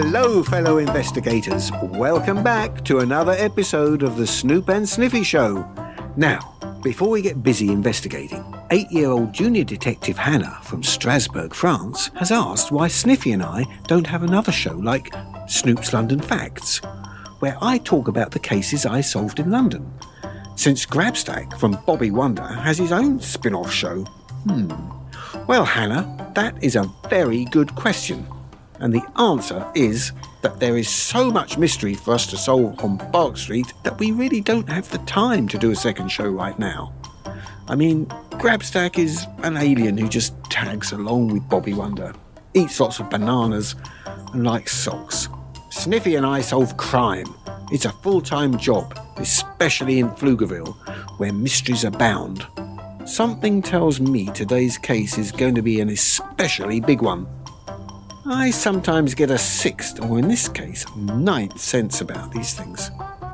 Hello, fellow investigators. Welcome back to another episode of the Snoop and Sniffy Show. Now, before we get busy investigating, eight year old junior detective Hannah from Strasbourg, France, has asked why Sniffy and I don't have another show like Snoop's London Facts, where I talk about the cases I solved in London. Since Grabstack from Bobby Wonder has his own spin off show. Hmm. Well, Hannah, that is a very good question. And the answer is that there is so much mystery for us to solve on Bark Street that we really don't have the time to do a second show right now. I mean, Grabstack is an alien who just tags along with Bobby Wonder, eats lots of bananas, and likes socks. Sniffy and I solve crime. It's a full time job, especially in Pflugerville, where mysteries abound. Something tells me today's case is going to be an especially big one. I sometimes get a sixth, or in this case, ninth sense about these things.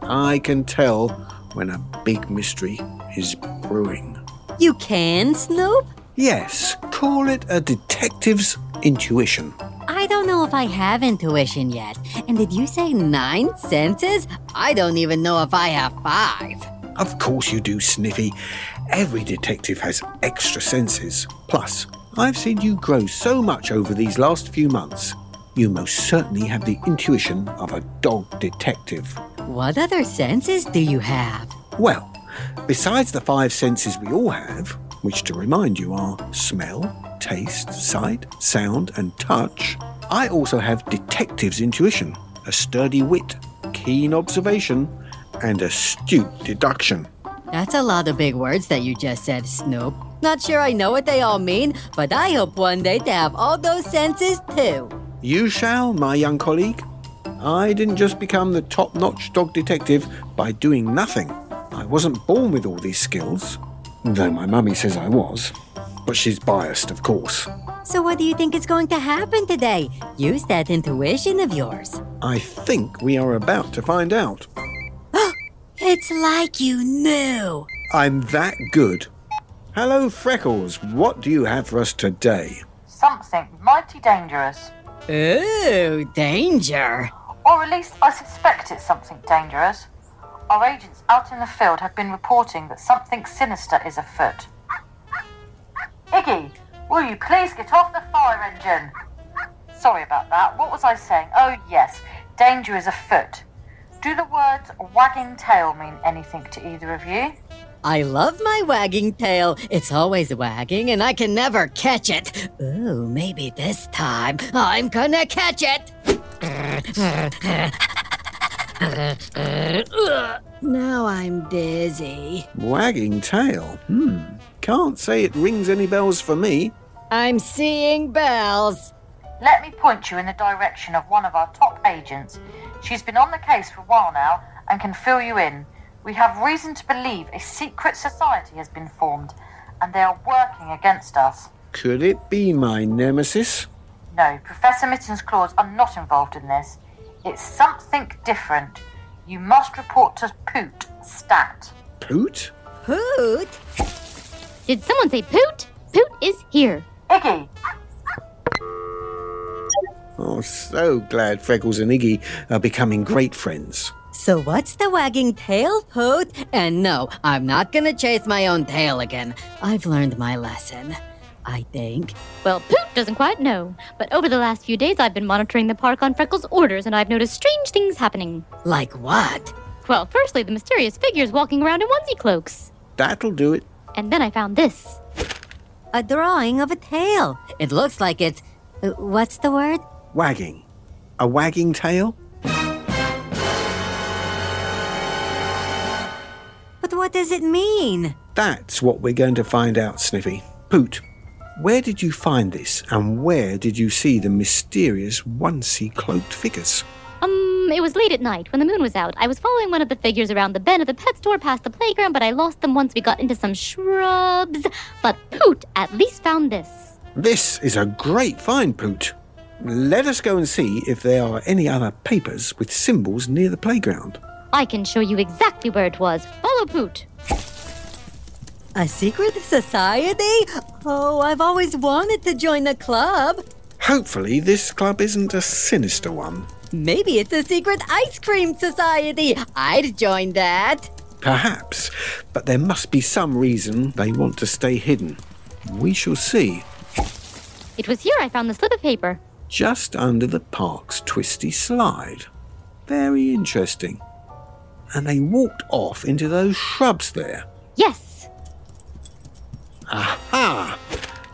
I can tell when a big mystery is brewing. You can, Snoop? Yes, call it a detective's intuition. I don't know if I have intuition yet. And did you say nine senses? I don't even know if I have five. Of course you do, Sniffy. Every detective has extra senses. Plus, I've seen you grow so much over these last few months. You most certainly have the intuition of a dog detective. What other senses do you have? Well, besides the five senses we all have, which to remind you are smell, taste, sight, sound, and touch, I also have detective's intuition, a sturdy wit, keen observation, and astute deduction. That's a lot of big words that you just said, Snoop. Not sure I know what they all mean, but I hope one day to have all those senses too. You shall, my young colleague. I didn't just become the top notch dog detective by doing nothing. I wasn't born with all these skills, though my mummy says I was. But she's biased, of course. So, what do you think is going to happen today? Use that intuition of yours. I think we are about to find out. It's like you knew. I'm that good. Hello, Freckles. What do you have for us today? Something mighty dangerous. Ooh, danger. Or at least I suspect it's something dangerous. Our agents out in the field have been reporting that something sinister is afoot. Iggy, will you please get off the fire engine? Sorry about that. What was I saying? Oh, yes, danger is afoot. Do the words wagging tail mean anything to either of you? I love my wagging tail. It's always wagging and I can never catch it. Ooh, maybe this time I'm gonna catch it. now I'm dizzy. Wagging tail? Hmm. Can't say it rings any bells for me. I'm seeing bells. Let me point you in the direction of one of our top agents. She's been on the case for a while now and can fill you in. We have reason to believe a secret society has been formed and they are working against us. Could it be my nemesis? No, Professor Mitten's claws are not involved in this. It's something different. You must report to Poot, stat. Poot? Poot? Did someone say Poot? Poot is here. Iggy, Oh, so glad Freckles and Iggy are becoming great friends. So what's the wagging tail, Poot? And no, I'm not gonna chase my own tail again. I've learned my lesson. I think. Well, Poot doesn't quite know, but over the last few days I've been monitoring the park on Freckles' orders and I've noticed strange things happening. Like what? Well, firstly, the mysterious figures walking around in onesie cloaks. That'll do it. And then I found this. A drawing of a tail. It looks like it's. uh, What's the word? Wagging. A wagging tail? What does it mean? That's what we're going to find out, Sniffy. Poot, where did you find this and where did you see the mysterious onesie cloaked figures? Um, it was late at night when the moon was out. I was following one of the figures around the bend of the pet store past the playground, but I lost them once we got into some shrubs. But Poot at least found this. This is a great find, Poot. Let us go and see if there are any other papers with symbols near the playground. I can show you exactly where it was. Follow Poot. A secret society? Oh, I've always wanted to join a club. Hopefully, this club isn't a sinister one. Maybe it's a secret ice cream society. I'd join that. Perhaps, but there must be some reason they want to stay hidden. We shall see. It was here I found the slip of paper. Just under the park's twisty slide. Very interesting. And they walked off into those shrubs there. Yes. Aha!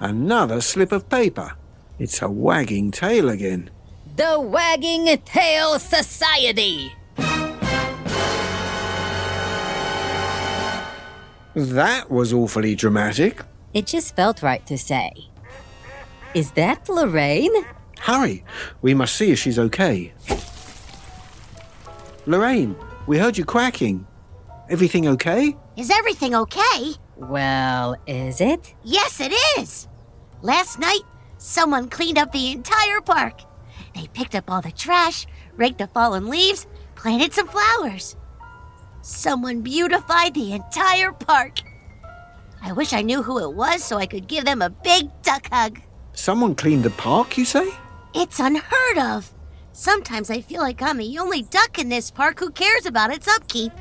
Another slip of paper. It's a wagging tail again. The Wagging Tail Society. That was awfully dramatic. It just felt right to say. Is that Lorraine? Hurry, we must see if she's okay. Lorraine, we heard you quacking. Everything okay? Is everything okay? Well, is it? Yes, it is. Last night, someone cleaned up the entire park. They picked up all the trash, raked the fallen leaves, planted some flowers. Someone beautified the entire park. I wish I knew who it was so I could give them a big duck hug. Someone cleaned the park, you say? It's unheard of. Sometimes I feel like I'm the only duck in this park who cares about its upkeep.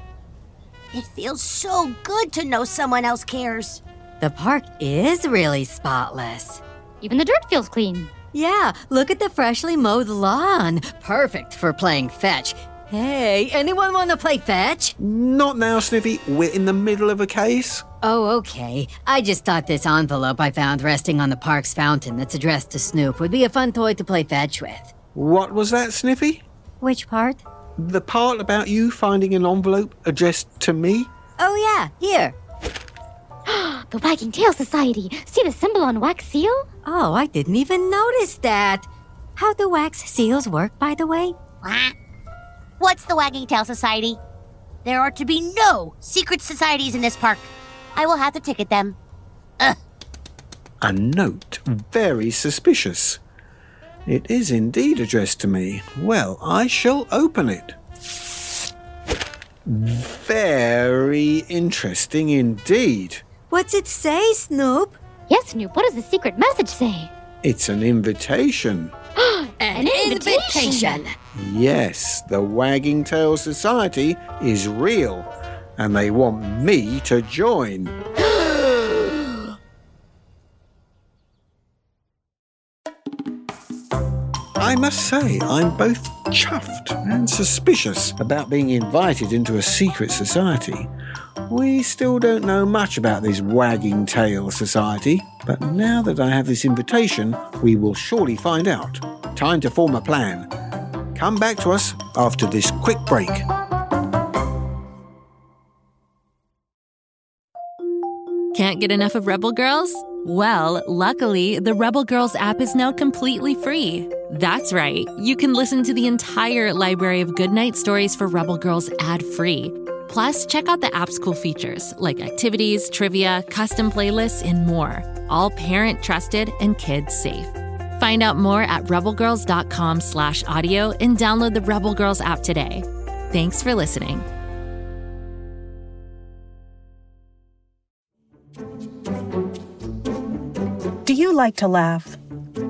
It feels so good to know someone else cares. The park is really spotless. Even the dirt feels clean. Yeah, look at the freshly mowed lawn. Perfect for playing fetch. Hey, anyone want to play fetch? Not now, Sniffy. We're in the middle of a case. Oh, okay. I just thought this envelope I found resting on the park's fountain that's addressed to Snoop would be a fun toy to play fetch with. What was that, Sniffy? Which part? The part about you finding an envelope addressed to me? Oh, yeah, here. The Wagging Tail Society. See the symbol on wax seal? Oh, I didn't even notice that. How do wax seals work, by the way? What? What's the Wagging Tail Society? There are to be no secret societies in this park. I will have to ticket them. A note. Very suspicious. It is indeed addressed to me. Well, I shall open it. Very interesting indeed. What's it say, Snoop? Yes, Snoop. What does the secret message say? It's an invitation. An, invitation. Yes, the Wagging Tail Society is real, and they want me to join. I must say, I'm both chuffed and suspicious about being invited into a secret society. We still don't know much about this Wagging Tail Society, but now that I have this invitation, we will surely find out. Time to form a plan. Come back to us after this quick break. Can't get enough of Rebel Girls? Well, luckily, the Rebel Girls app is now completely free. That's right, you can listen to the entire library of goodnight stories for Rebel Girls ad free. Plus, check out the app's cool features like activities, trivia, custom playlists, and more. All parent trusted and kids safe. Find out more at rebelgirls.com slash audio and download the Rebel Girls app today. Thanks for listening. Do you like to laugh?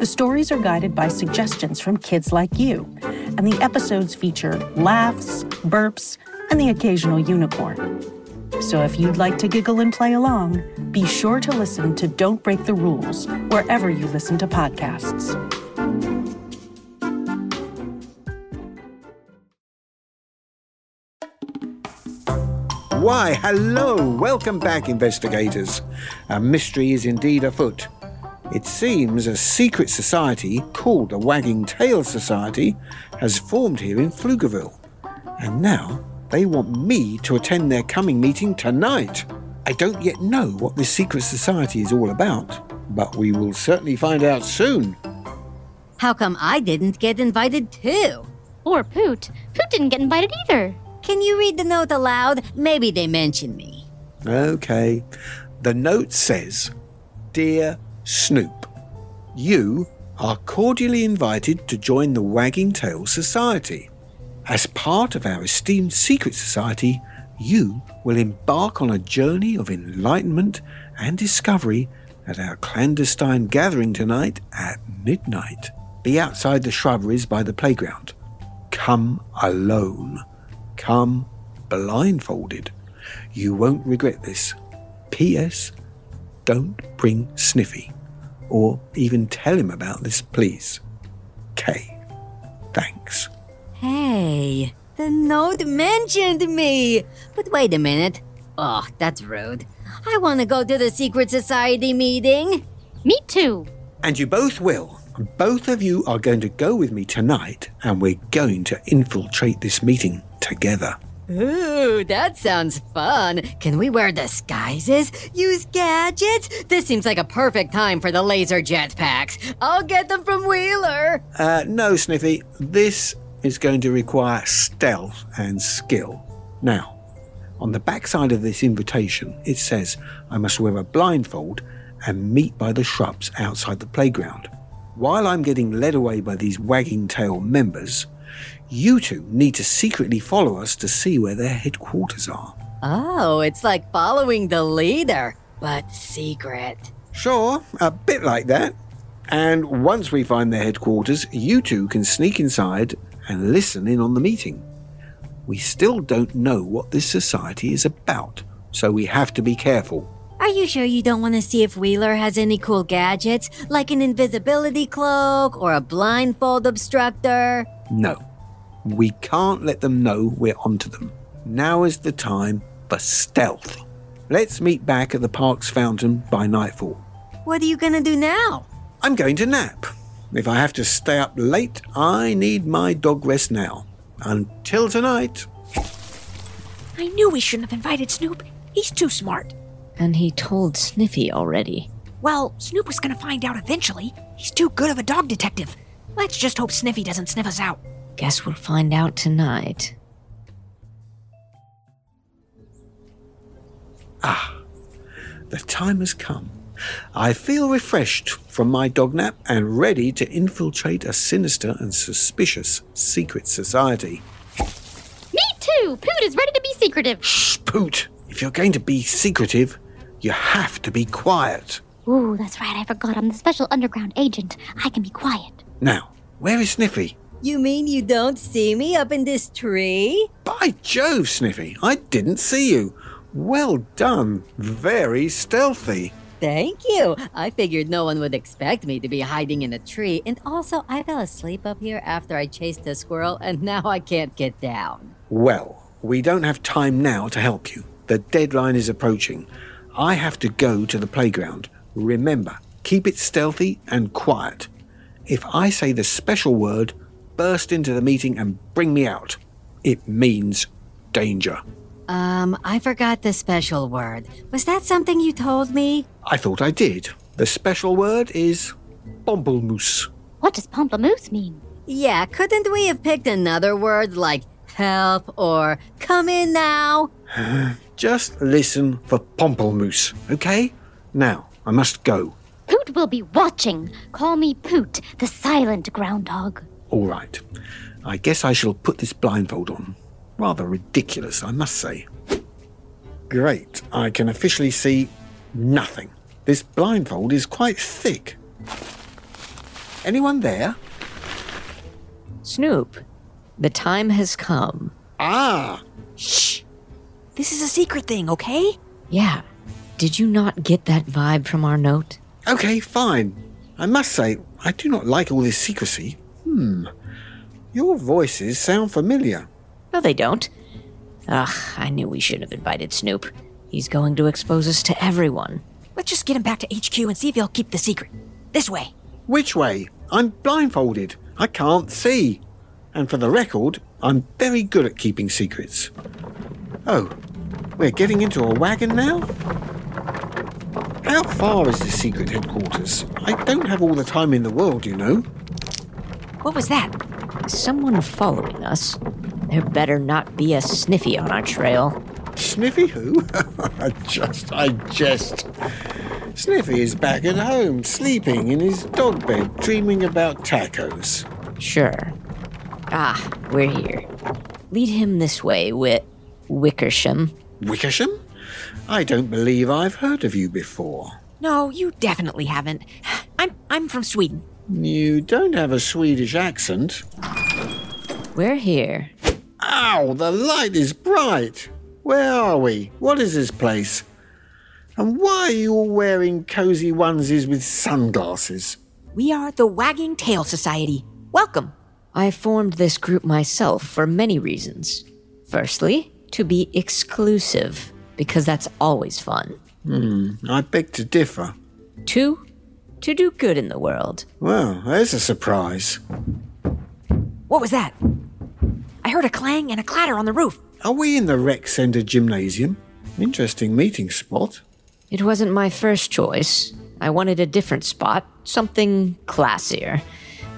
The stories are guided by suggestions from kids like you, and the episodes feature laughs, burps, and the occasional unicorn. So if you'd like to giggle and play along, be sure to listen to Don't Break the Rules wherever you listen to podcasts. Why, hello! Welcome back, investigators. A mystery is indeed afoot. It seems a secret society called the Wagging Tail Society has formed here in Pflugerville. And now they want me to attend their coming meeting tonight. I don't yet know what this secret society is all about, but we will certainly find out soon. How come I didn't get invited too? Or Poot. Poot didn't get invited either. Can you read the note aloud? Maybe they mention me. Okay. The note says Dear Snoop, you are cordially invited to join the Wagging Tail Society. As part of our esteemed secret society, you will embark on a journey of enlightenment and discovery at our clandestine gathering tonight at midnight. Be outside the shrubberies by the playground. Come alone. Come blindfolded. You won't regret this. P.S. Don't bring Sniffy. Or even tell him about this, please. K. Thanks. Hey, the note mentioned me. But wait a minute. Oh, that's rude. I want to go to the secret society meeting. Me too. And you both will. Both of you are going to go with me tonight, and we're going to infiltrate this meeting together. Ooh, that sounds fun. Can we wear disguises? Use gadgets? This seems like a perfect time for the laser jetpacks. I'll get them from Wheeler. Uh, no, Sniffy. This is going to require stealth and skill. Now, on the backside of this invitation, it says I must wear a blindfold and meet by the shrubs outside the playground. While I'm getting led away by these wagging tail members, you two need to secretly follow us to see where their headquarters are. Oh, it's like following the leader, but secret. Sure, a bit like that. And once we find their headquarters, you two can sneak inside and listen in on the meeting. We still don't know what this society is about, so we have to be careful. Are you sure you don't want to see if Wheeler has any cool gadgets, like an invisibility cloak or a blindfold obstructor? No, we can't let them know we're onto them. Now is the time for stealth. Let's meet back at the park's fountain by nightfall. What are you gonna do now? I'm going to nap. If I have to stay up late, I need my dog rest now. Until tonight. I knew we shouldn't have invited Snoop. He's too smart. And he told Sniffy already. Well, Snoop was gonna find out eventually. He's too good of a dog detective. Let's just hope Sniffy doesn't sniff us out. Guess we'll find out tonight. Ah, the time has come. I feel refreshed from my dog nap and ready to infiltrate a sinister and suspicious secret society. Me too. Poot is ready to be secretive. Shh, Poot! If you're going to be secretive, you have to be quiet. Ooh, that's right. I forgot. I'm the special underground agent. I can be quiet. Now, where is Sniffy? You mean you don't see me up in this tree? By Jove, Sniffy, I didn't see you. Well done. Very stealthy. Thank you. I figured no one would expect me to be hiding in a tree, and also I fell asleep up here after I chased a squirrel, and now I can't get down. Well, we don't have time now to help you. The deadline is approaching. I have to go to the playground. Remember, keep it stealthy and quiet. if I say the special word, burst into the meeting and bring me out. It means danger. Um, I forgot the special word. Was that something you told me? I thought I did. The special word is Pamplemousse. What does pamplemousse mean? Yeah, couldn't we have picked another word like help or come in now? Just listen for pamplemousse, okay? Now, I must go. Poot will be watching. Call me Poot, the silent groundhog. All right. I guess I shall put this blindfold on. Rather ridiculous, I must say. Great. I can officially see nothing. This blindfold is quite thick. Anyone there? Snoop, the time has come. Ah! Shh! This is a secret thing, okay? Yeah. Did you not get that vibe from our note? Okay, fine. I must say, I do not like all this secrecy. Hmm. Your voices sound familiar. No, they don't. Ugh, I knew we shouldn't have invited Snoop. He's going to expose us to everyone. Let's just get him back to HQ and see if he'll keep the secret. This way. Which way? I'm blindfolded. I can't see. And for the record, I'm very good at keeping secrets. Oh, we're getting into a wagon now? How far is the secret headquarters? I don't have all the time in the world, you know. What was that? Someone following us. There better not be a sniffy on our trail. Sniffy who? I just, I jest. Sniffy is back at home, sleeping in his dog bed, dreaming about tacos. Sure. Ah, we're here. Lead him this way, Wit Wickersham. Wickersham? I don't believe I've heard of you before. No, you definitely haven't. I'm I'm from Sweden. You don't have a Swedish accent. We're here. Ow, the light is bright. Where are we? What is this place? And why are you all wearing cozy onesies with sunglasses? We are the Wagging Tail Society. Welcome. I formed this group myself for many reasons. Firstly, to be exclusive, because that's always fun. Hmm, I beg to differ. Two, to do good in the world. Well, there's a surprise. What was that? I heard a clang and a clatter on the roof. Are we in the rec center gymnasium? Interesting meeting spot. It wasn't my first choice. I wanted a different spot, something classier.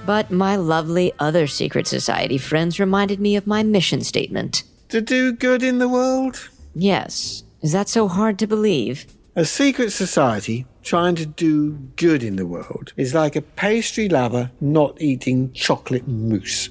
But my lovely other secret society friends reminded me of my mission statement. To do good in the world? Yes. Is that so hard to believe? A secret society trying to do good in the world is like a pastry lover not eating chocolate mousse.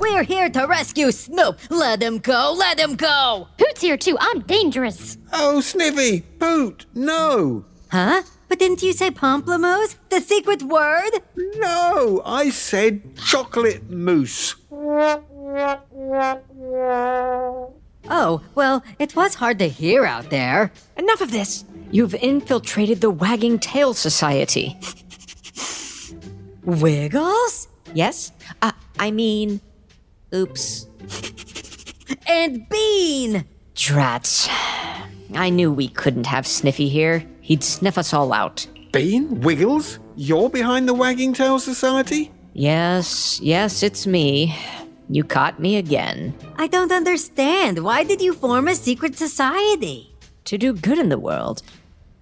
We're here to rescue Snoop. Let him go. Let him go. Poot's here too. I'm dangerous. Oh, Sniffy! Poot! No! Huh? But didn't you say pamplemousse? The secret word? No! I said chocolate mousse. Oh, well, it was hard to hear out there. Enough of this. You've infiltrated the Wagging Tail Society. Wiggles? Yes? Uh, I mean. Oops. And Bean! Drats. I knew we couldn't have Sniffy here. He'd sniff us all out. Bean? Wiggles? You're behind the Wagging Tail Society? Yes, yes, it's me. You caught me again. I don't understand. Why did you form a secret society? To do good in the world.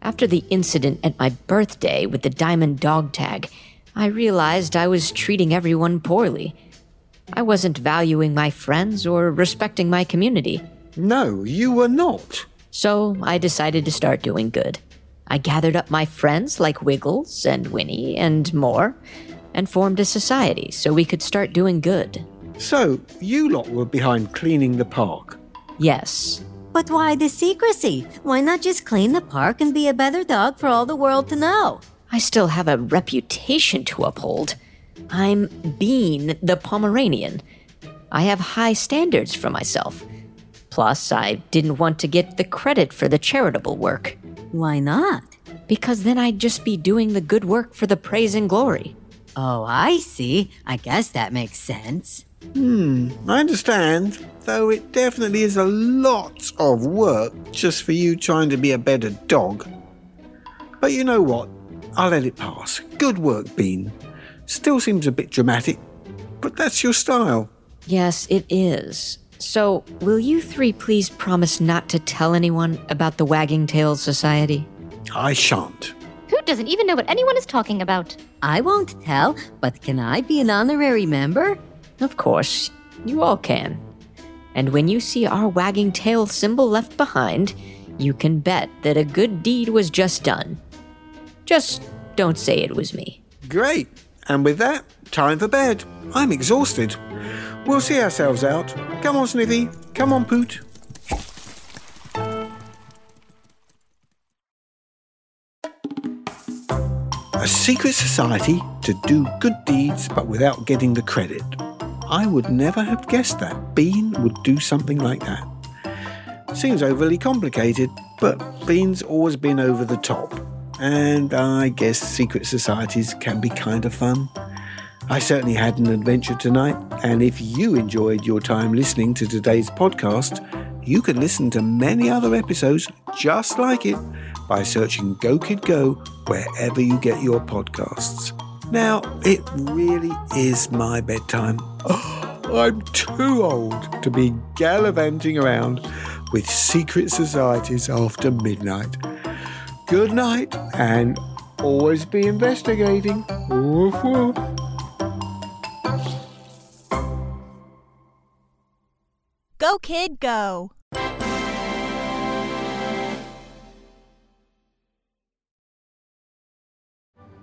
After the incident at my birthday with the diamond dog tag, I realized I was treating everyone poorly. I wasn't valuing my friends or respecting my community. No, you were not. So I decided to start doing good. I gathered up my friends like Wiggles and Winnie and more and formed a society so we could start doing good. So, you lot were behind cleaning the park? Yes. But why the secrecy? Why not just clean the park and be a better dog for all the world to know? I still have a reputation to uphold. I'm Bean the Pomeranian. I have high standards for myself. Plus, I didn't want to get the credit for the charitable work. Why not? Because then I'd just be doing the good work for the praise and glory. Oh, I see. I guess that makes sense. Hmm, I understand. Though it definitely is a lot of work just for you trying to be a better dog. But you know what? I'll let it pass. Good work, Bean. Still seems a bit dramatic, but that's your style. Yes, it is. So, will you three please promise not to tell anyone about the Wagging Tails Society? I shan't. Who doesn't even know what anyone is talking about? I won't tell, but can I be an honorary member? Of course, you all can. And when you see our wagging tail symbol left behind, you can bet that a good deed was just done. Just don't say it was me. Great. And with that, time for bed. I'm exhausted. We'll see ourselves out. Come on, Sniffy. Come on, Poot. A secret society to do good deeds but without getting the credit. I would never have guessed that Bean would do something like that. Seems overly complicated, but Bean's always been over the top. And I guess secret societies can be kind of fun. I certainly had an adventure tonight, and if you enjoyed your time listening to today's podcast, you can listen to many other episodes just like it by searching Go Kid Go wherever you get your podcasts. Now, it really is my bedtime. I'm too old to be gallivanting around with secret societies after midnight. Good night, and always be investigating. Woof woof. Go, kid, go.